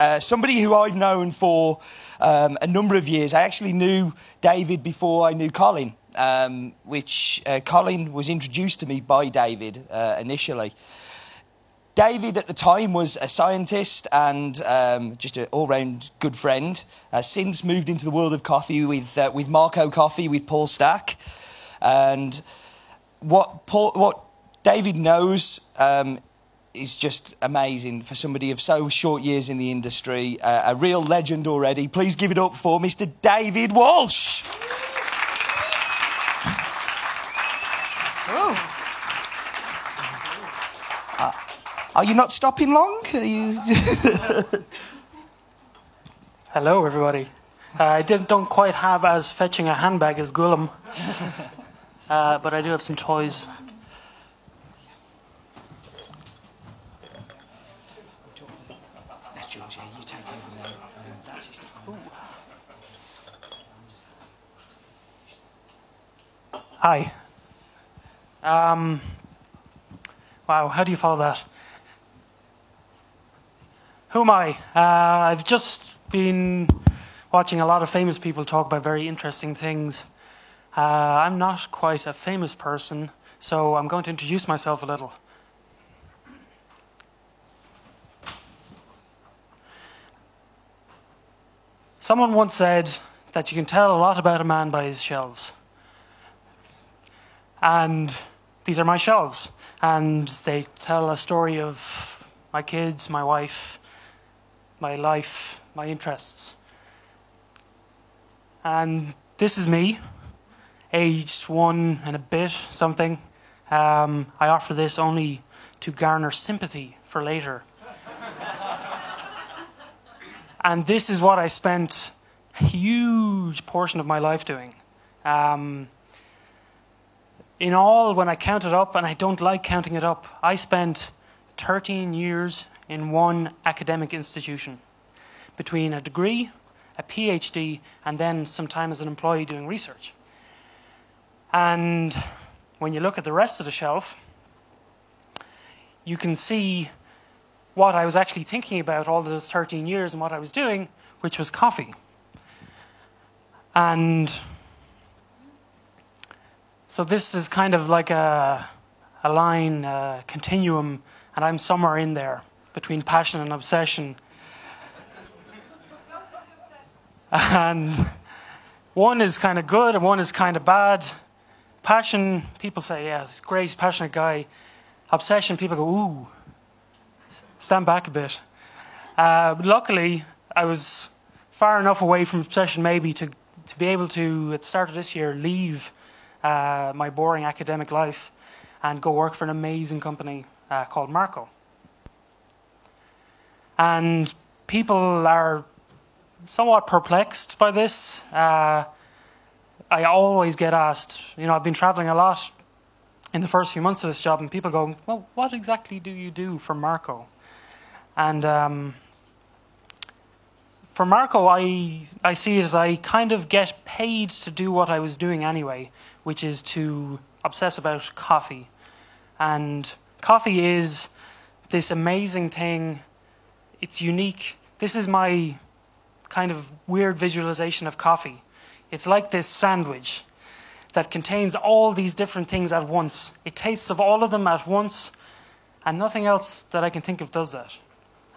Uh, somebody who I've known for um, a number of years. I actually knew David before I knew Colin, um, which uh, Colin was introduced to me by David uh, initially. David at the time was a scientist and um, just an all-round good friend. Uh, since moved into the world of coffee with uh, with Marco Coffee with Paul Stack, and what Paul, what David knows um, is just amazing for somebody of so short years in the industry. Uh, a real legend already. Please give it up for Mr. David Walsh. Oh. Uh, are you not stopping long? Are you? Hello, everybody. Uh, I didn't, don't quite have as fetching a handbag as Gullum, uh, but I do have some toys. That's George. Yeah, you take over now. Um, that's his time. Hi. Um, wow, how do you follow that? Who am I? Uh, I've just been watching a lot of famous people talk about very interesting things. Uh, I'm not quite a famous person, so I'm going to introduce myself a little. Someone once said that you can tell a lot about a man by his shelves. And these are my shelves. And they tell a story of my kids, my wife, my life, my interests. And this is me, aged one and a bit, something. Um, I offer this only to garner sympathy for later. and this is what I spent a huge portion of my life doing. Um, in all, when I count it up, and I don't like counting it up, I spent 13 years in one academic institution between a degree, a PhD, and then some time as an employee doing research. And when you look at the rest of the shelf, you can see what I was actually thinking about all those 13 years and what I was doing, which was coffee. And so this is kind of like a, a line, a continuum, and I'm somewhere in there between passion and obsession. And one is kind of good and one is kind of bad. Passion, people say, yeah, he's great, passionate guy. Obsession, people go, ooh, stand back a bit. Uh, luckily, I was far enough away from obsession maybe to, to be able to, at the start of this year, leave uh, my boring academic life and go work for an amazing company uh, called Marco. And people are somewhat perplexed by this. Uh, I always get asked, you know, I've been traveling a lot in the first few months of this job, and people go, well, what exactly do you do for Marco? And um, for Marco, I, I see it as I kind of get paid to do what I was doing anyway, which is to obsess about coffee. And coffee is this amazing thing. It's unique. This is my kind of weird visualization of coffee. It's like this sandwich that contains all these different things at once. It tastes of all of them at once, and nothing else that I can think of does that.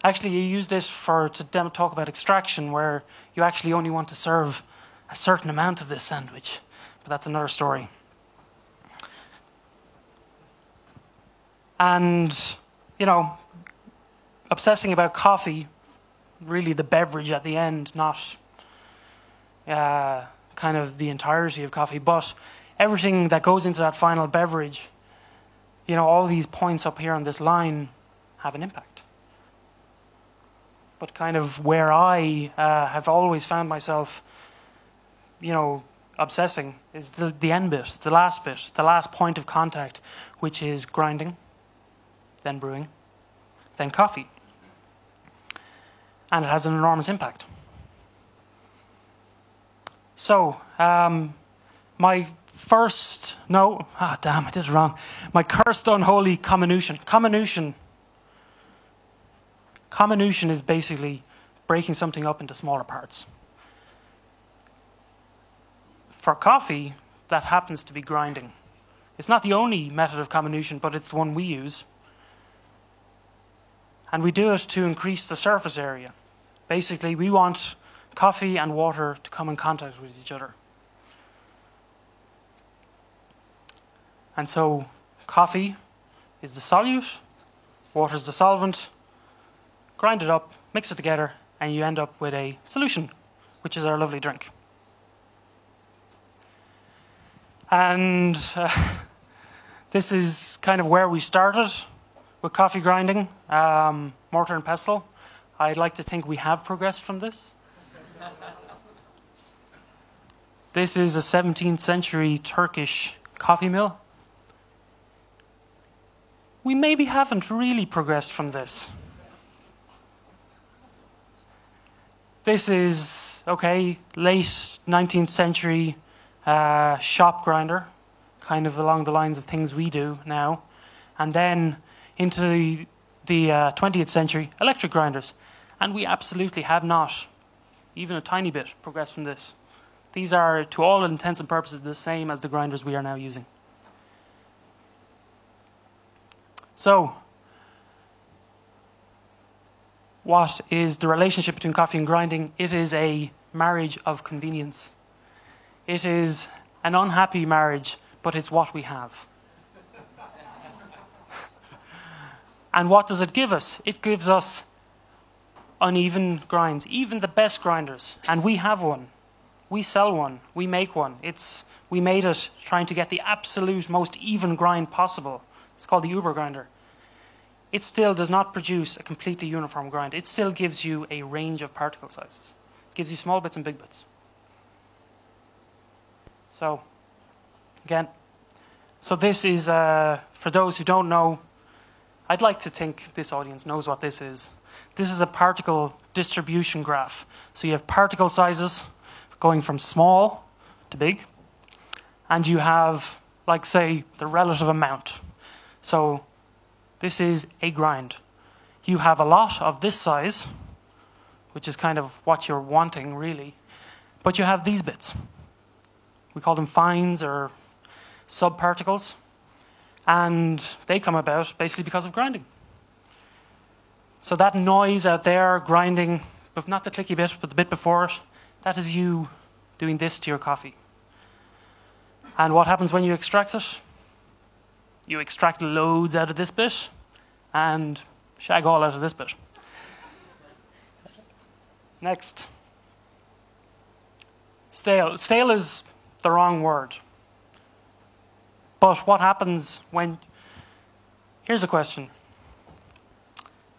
Actually, you use this for to talk about extraction, where you actually only want to serve a certain amount of this sandwich, but that's another story. And you know, obsessing about coffee, really the beverage at the end, not uh, kind of the entirety of coffee, but everything that goes into that final beverage, you know, all these points up here on this line have an impact. But kind of where I uh, have always found myself, you know, obsessing is the, the end bit, the last bit, the last point of contact, which is grinding, then brewing, then coffee. And it has an enormous impact. So, um, my first, no, ah, damn, I did it wrong. My cursed unholy comminution. Comminution. Comminution is basically breaking something up into smaller parts. For coffee, that happens to be grinding. It's not the only method of comminution, but it's the one we use. And we do it to increase the surface area. Basically, we want coffee and water to come in contact with each other. And so, coffee is the solute, water is the solvent, grind it up, mix it together, and you end up with a solution, which is our lovely drink. And uh, this is kind of where we started with coffee grinding, um, mortar and pestle. I'd like to think we have progressed from this. this is a 17th century Turkish coffee mill. We maybe haven't really progressed from this. This is, okay, late 19th century uh, shop grinder, kind of along the lines of things we do now. And then into the, the uh, 20th century, electric grinders. And we absolutely have not, even a tiny bit, progressed from this. These are, to all intents and purposes, the same as the grinders we are now using. So, what is the relationship between coffee and grinding? It is a marriage of convenience. It is an unhappy marriage, but it's what we have. and what does it give us? It gives us uneven grinds, even the best grinders. And we have one. We sell one. We make one. It's, we made it trying to get the absolute most even grind possible. It's called the Uber grinder. It still does not produce a completely uniform grind. It still gives you a range of particle sizes. It gives you small bits and big bits. So, again, so this is, uh, for those who don't know, I'd like to think this audience knows what this is. This is a particle distribution graph. So you have particle sizes going from small to big, and you have, like, say, the relative amount. So this is a grind. You have a lot of this size, which is kind of what you're wanting, really, but you have these bits. We call them fines or subparticles, and they come about basically because of grinding. So that noise out there, grinding, but not the clicky bit, but the bit before it, that is you doing this to your coffee. And what happens when you extract it? You extract loads out of this bit and shag all out of this bit. Next. Stale. Stale is the wrong word. But what happens when. Here's a question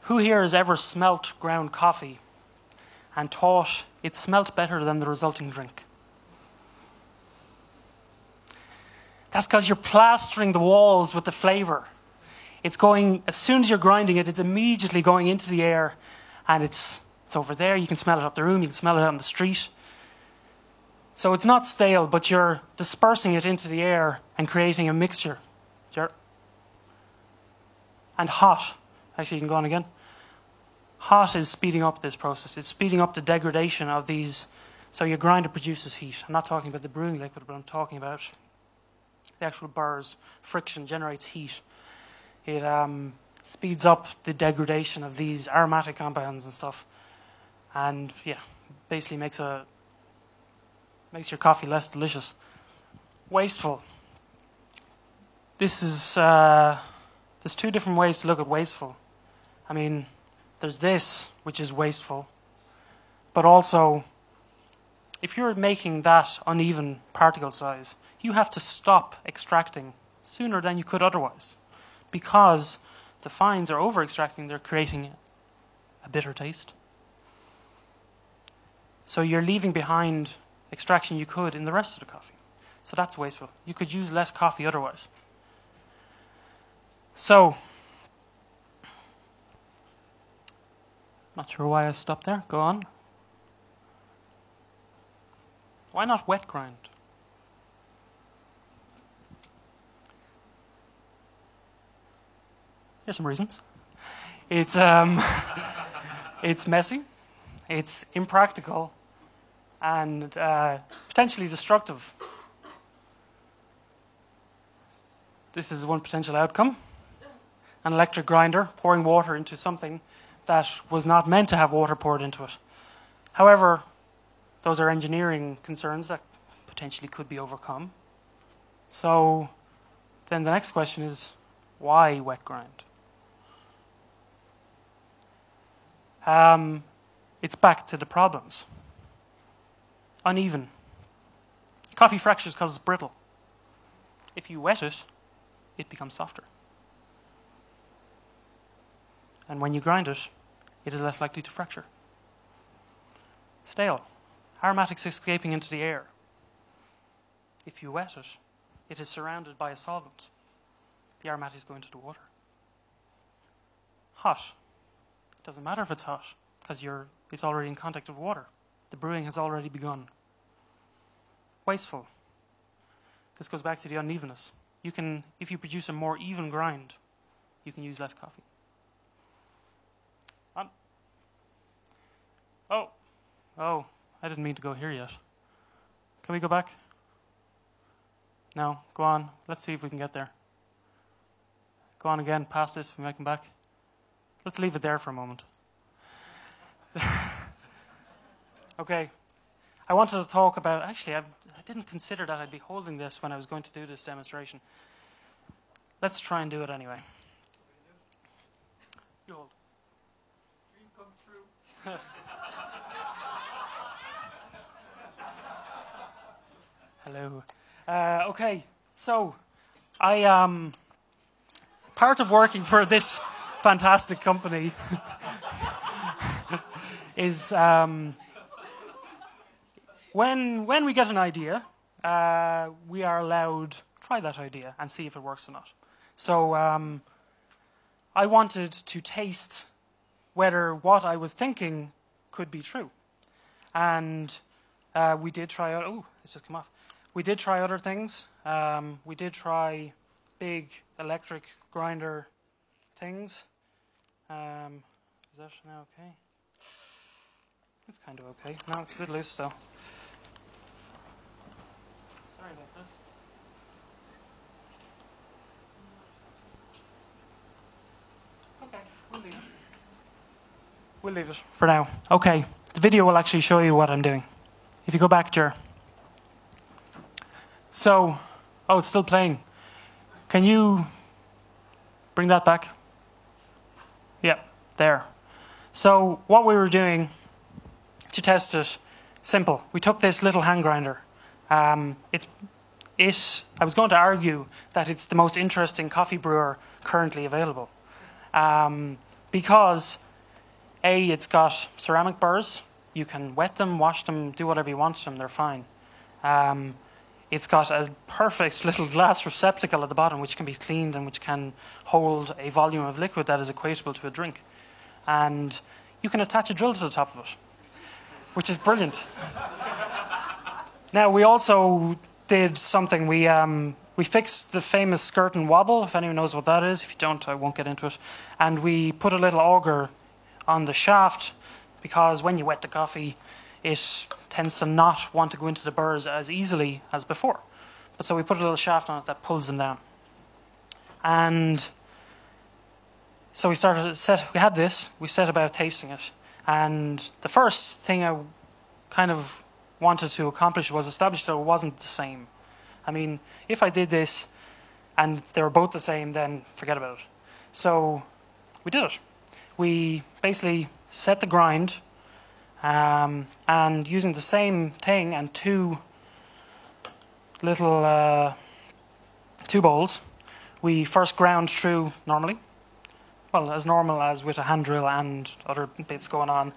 Who here has ever smelt ground coffee and thought it smelt better than the resulting drink? That's because you're plastering the walls with the flavor. It's going, as soon as you're grinding it, it's immediately going into the air and it's, it's over there. You can smell it up the room, you can smell it on the street. So it's not stale, but you're dispersing it into the air and creating a mixture. And hot. Actually, you can go on again. Hot is speeding up this process. It's speeding up the degradation of these. So your grinder produces heat. I'm not talking about the brewing liquid, but I'm talking about the actual burrs. Friction generates heat. It um, speeds up the degradation of these aromatic compounds and stuff. And yeah, basically makes a makes your coffee less delicious. Wasteful. This is uh, there's two different ways to look at wasteful. I mean, there's this, which is wasteful, but also if you're making that uneven particle size, you have to stop extracting sooner than you could otherwise. Because the fines are over extracting, they're creating a bitter taste. So you're leaving behind extraction you could in the rest of the coffee. So that's wasteful. You could use less coffee otherwise. So, not sure why I stopped there. Go on. Why not wet grind? Here's some reasons. It's um, it's messy. It's impractical and uh, potentially destructive. This is one potential outcome an electric grinder pouring water into something that was not meant to have water poured into it. However, those are engineering concerns that potentially could be overcome. So then the next question is why wet grind? Um, it's back to the problems. Uneven. Coffee fractures because it's brittle. If you wet it, it becomes softer. And when you grind it, it is less likely to fracture. Stale. Aromatics escaping into the air. If you wet it, it is surrounded by a solvent. The aromatics go into the water. Hot. It doesn't matter if it's hot, because it's already in contact with water. The brewing has already begun. Wasteful. This goes back to the unevenness. You can, if you produce a more even grind, you can use less coffee. Um, oh, oh, I didn't mean to go here yet. Can we go back? No, go on. Let's see if we can get there. Go on again, past this, we might come back. Let's leave it there for a moment. okay. I wanted to talk about, actually, I, I didn't consider that I'd be holding this when I was going to do this demonstration. Let's try and do it anyway. You hold. Dream come true. Hello. Uh, okay, so I um part of working for this fantastic company is um, when when we get an idea, uh, we are allowed try that idea and see if it works or not. So um, I wanted to taste whether what I was thinking could be true, and uh, we did try. Oh, it's just come off. We did try other things. Um, we did try big electric grinder things. Um, is that now okay? It's kind of okay. No, it's a bit loose though. Sorry about this. Okay, we'll leave it. We'll leave it for now. Okay, the video will actually show you what I'm doing. If you go back, Jer. So, oh, it's still playing. Can you bring that back? Yeah, there. So what we were doing to test it, simple. We took this little hand grinder. Um, it's it. I was going to argue that it's the most interesting coffee brewer currently available, um, because a it's got ceramic burrs. You can wet them, wash them, do whatever you want to them. They're fine. Um, it's got a perfect little glass receptacle at the bottom which can be cleaned and which can hold a volume of liquid that is equatable to a drink. And you can attach a drill to the top of it, which is brilliant. now, we also did something. We, um, we fixed the famous skirt and wobble, if anyone knows what that is. If you don't, I won't get into it. And we put a little auger on the shaft because when you wet the coffee, it tends to not want to go into the burrs as easily as before. But so we put a little shaft on it that pulls them down. And so we started set we had this, we set about tasting it. And the first thing I kind of wanted to accomplish was establish that it wasn't the same. I mean, if I did this and they were both the same, then forget about it. So we did it. We basically set the grind um, and using the same thing and two little uh, two bowls, we first ground through normally, well, as normal as with a hand drill and other bits going on,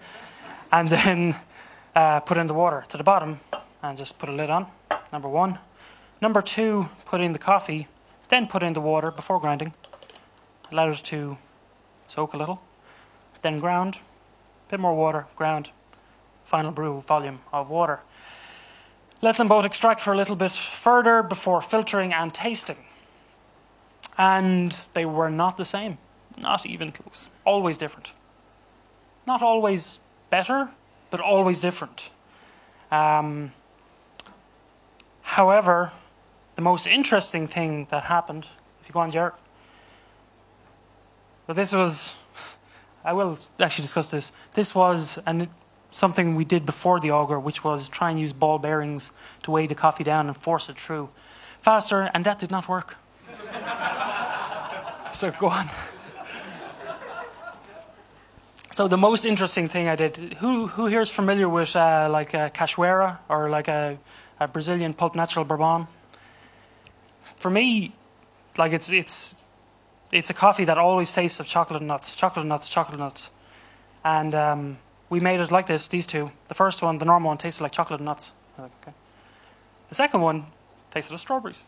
and then uh, put in the water to the bottom and just put a lid on, number one. Number two, put in the coffee, then put in the water before grinding, allow it to soak a little, then ground, bit more water, ground, final brew volume of water. Let them both extract for a little bit further before filtering and tasting. And they were not the same, not even close, always different. Not always better, but always different. Um, however, the most interesting thing that happened, if you go on, Jared, but this was, I will actually discuss this. This was an, something we did before the auger, which was try and use ball bearings to weigh the coffee down and force it through faster, and that did not work. so go on. So the most interesting thing I did. Who who here is familiar with uh, like a cachoeira or like a, a Brazilian pulp natural bourbon? For me, like it's it's it's a coffee that always tastes of chocolate nuts, chocolate nuts, chocolate nuts, and um, we made it like this. These two. The first one, the normal one, tasted like chocolate and nuts. Okay. The second one tasted of strawberries.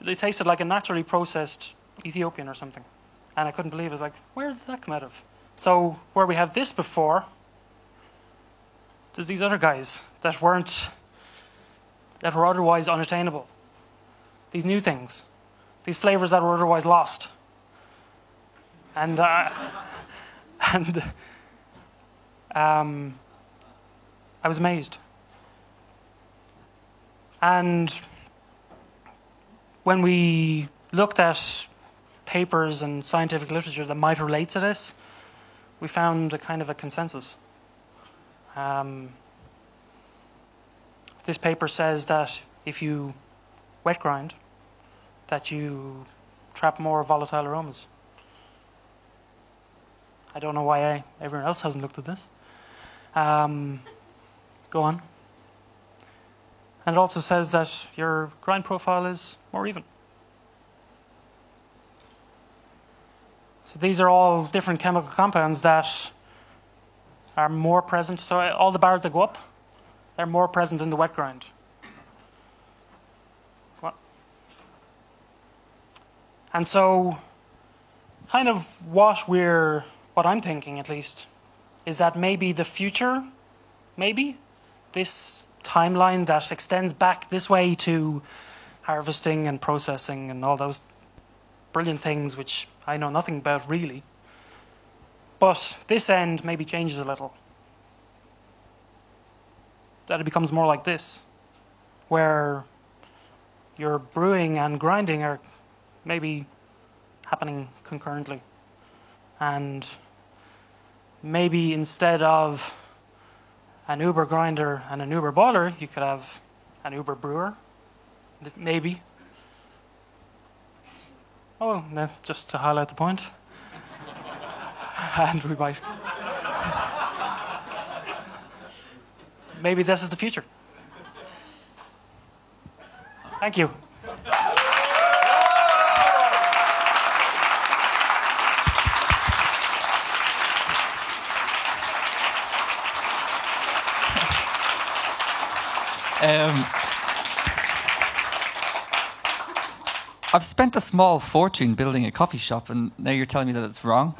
They tasted like a naturally processed Ethiopian or something. And I couldn't believe it. I was like, where did that come out of? So where we have this before, there's these other guys that weren't that were otherwise unattainable. These new things. These flavors that were otherwise lost. And uh, and um, I was amazed. And when we looked at papers and scientific literature that might relate to this, we found a kind of a consensus. Um, this paper says that if you wet grind, that you trap more volatile aromas. I don't know why I, everyone else hasn't looked at this. Um, go on. And it also says that your grind profile is more even. So these are all different chemical compounds that are more present. So all the bars that go up, they're more present in the wet grind. And so, kind of what we're, what I'm thinking at least, is that maybe the future, maybe, this timeline that extends back this way to harvesting and processing and all those brilliant things which I know nothing about really. But this end maybe changes a little. That it becomes more like this, where your brewing and grinding are maybe happening concurrently. And maybe instead of an Uber grinder and an Uber boiler, you could have an Uber brewer, maybe. Oh, no, just to highlight the point. and we might. Maybe this is the future. Thank you. Um, I've spent a small fortune building a coffee shop, and now you're telling me that it's wrong.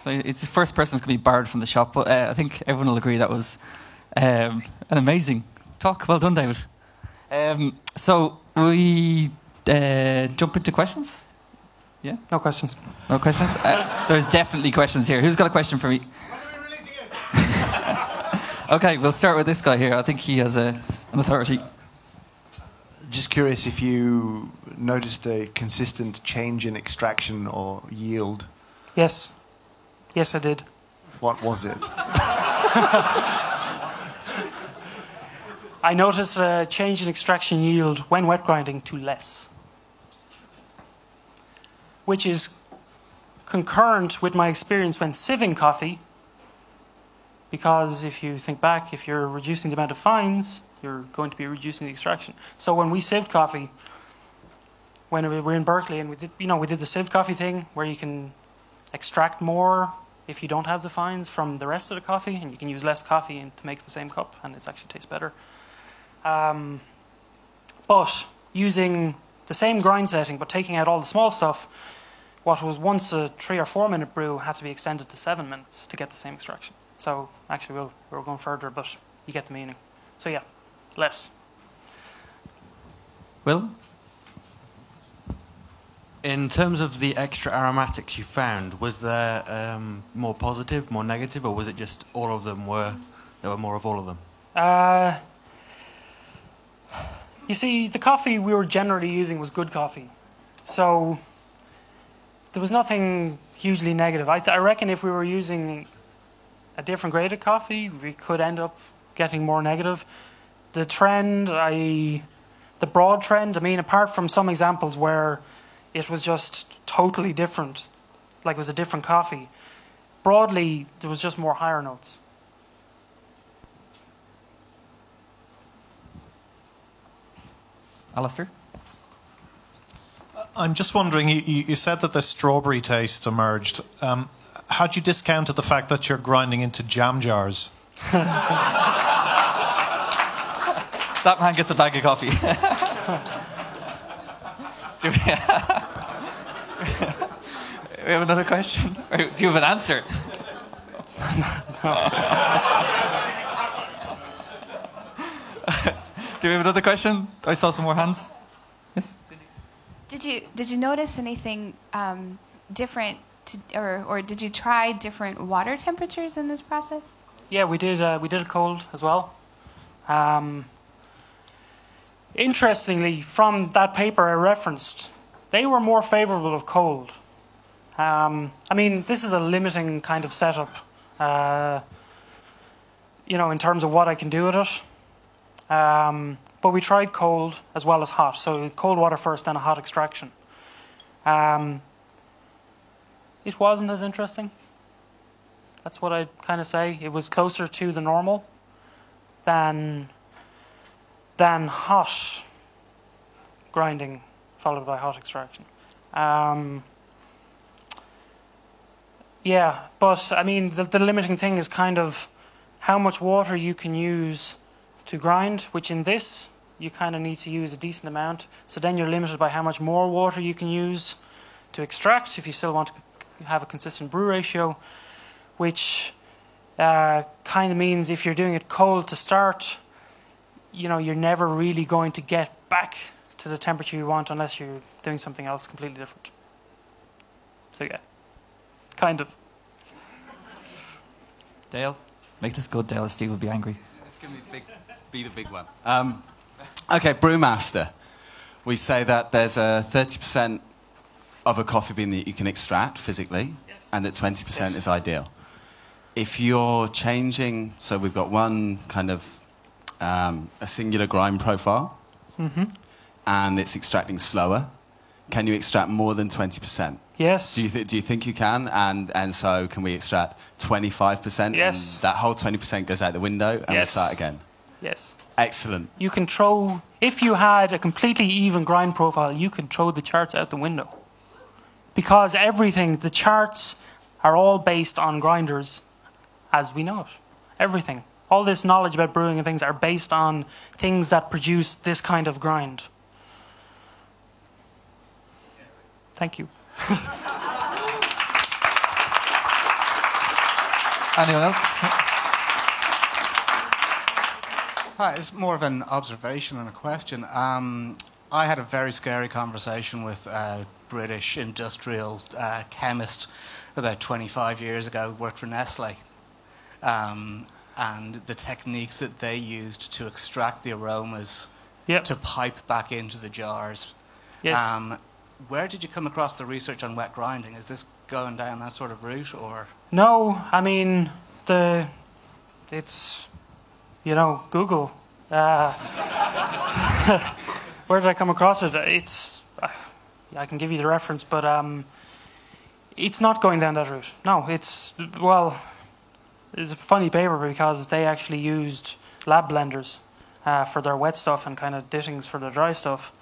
So it's the first person that's going to be barred from the shop, but uh, I think everyone will agree that was um, an amazing talk. Well done, David. Um, so we uh, jump into questions. Yeah. No questions. No questions. Uh, there's definitely questions here. Who's got a question for me? Okay, we'll start with this guy here. I think he has a, an authority just curious if you noticed a consistent change in extraction or yield. Yes. Yes, I did. What was it? I noticed a change in extraction yield when wet grinding to less, which is concurrent with my experience when sieving coffee. Because if you think back, if you're reducing the amount of fines, you're going to be reducing the extraction. So when we saved coffee, when we were in Berkeley and we did, you know, we did the saved coffee thing where you can extract more if you don't have the fines from the rest of the coffee, and you can use less coffee and to make the same cup, and it actually tastes better. Um, but using the same grind setting, but taking out all the small stuff, what was once a three or four minute brew had to be extended to seven minutes to get the same extraction. So actually, we'll, we're going further, but you get the meaning. So yeah less. Will? In terms of the extra aromatics you found, was there um, more positive, more negative, or was it just all of them were there were more of all of them? Uh, you see, the coffee we were generally using was good coffee. So there was nothing hugely negative. I, th- I reckon if we were using a different grade of coffee, we could end up getting more negative. The trend, I, the broad trend, I mean, apart from some examples where it was just totally different, like it was a different coffee, broadly, there was just more higher notes. Alistair? I'm just wondering, you, you said that the strawberry taste emerged. Um, had you discount the fact that you're grinding into jam jars? That man gets a bag of coffee. Do we, we have another question? Or do you have an answer? do we have another question? I saw some more hands. Yes? Did you did you notice anything um, different, to, or or did you try different water temperatures in this process? Yeah, we did. Uh, we did a cold as well. Um, interestingly, from that paper I referenced, they were more favourable of cold. Um, I mean, this is a limiting kind of setup. Uh, you know, in terms of what I can do with it. Um, but we tried cold as well as hot. So cold water first, then a hot extraction. Um, it wasn't as interesting. That's what I'd kind of say. It was closer to the normal than than hot grinding followed by hot extraction. Um, yeah, but I mean the, the limiting thing is kind of how much water you can use to grind, which in this you kind of need to use a decent amount. So then you're limited by how much more water you can use to extract if you still want to have a consistent brew ratio, which uh, kind of means if you're doing it cold to start, you know, you're never really going to get back to the temperature you want unless you're doing something else completely different. So yeah, kind of. Dale? Make this good, Dale, or Steve will be angry. It's going to be, big, be the big one. Um, okay, Brewmaster. We say that there's a 30% of a coffee bean that you can extract physically, Yes. and that 20% Yes. is ideal. If you're changing, so we've got one kind of um, a singular grind profile, Mm-hmm. and it's extracting slower. Can you extract more than 20%? Yes. Do you, th- do you think you can? And, and so can we extract 25%? Yes. That whole 20% goes out the window and we start again. yes. Excellent. You can throw if you had a completely even grind profile, you can throw the charts out the window. Because everything, the charts are all based on grinders as we know it. Everything. All this knowledge about brewing and things are based on things that produce this kind of grind. Thank you. Anyone else? Hi, it's more of an observation than a question. Um, I had a very scary conversation with a British industrial uh, chemist about 25 years ago, worked for Nestle. Um, and the techniques that they used to extract the aromas Yep. to pipe back into the jars. Yes. Um, where did you come across the research on wet grinding? Is this going down that sort of route, or No, I mean the it's you know Google. Uh, where did I come across it? It's I can give you the reference, but um, it's not going down that route. No, it's well, it's a funny paper because they actually used lab blenders uh, for their wet stuff and kind of dittings for their dry stuff.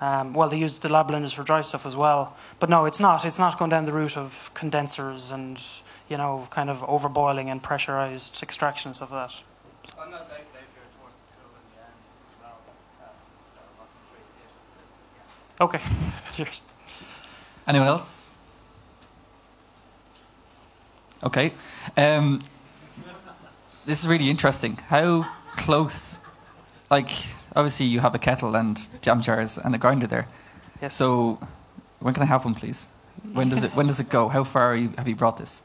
Um, well, they used the lab blenders for dry stuff as well, but no, it's not. It's not going down the route of condensers and you know, kind of overboiling and pressurized extractions of that. Okay, cheers. Anyone else? Okay. Um, this is really interesting. How close, like, obviously you have a kettle and jam jars and a grinder there. Yes. So, When can I have one, please? When does it When does it go? How far you, have you brought this?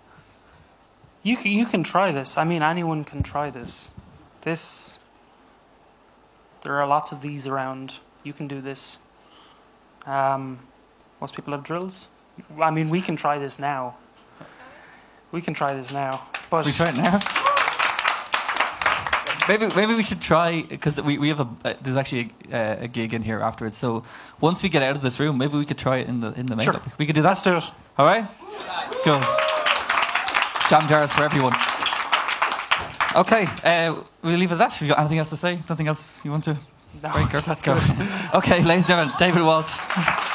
You can, you can try this. I mean, anyone can try this. This. There are lots of these around. You can do this. Um, most people have drills. I mean, we can try this now. We can try this now. But we try it now. Maybe, maybe we should try because we, we have a uh, there's actually a, a gig in here afterwards. So once we get out of this room, maybe we could try it in the in the makeup. Sure. We could do that. Let's do it. All right. Cool. Jam jars for everyone. Okay, uh, we'll leave it at that. Have you got anything else to say? Nothing else you want to No, break? that's go? good. okay, ladies and gentlemen, David Walsh.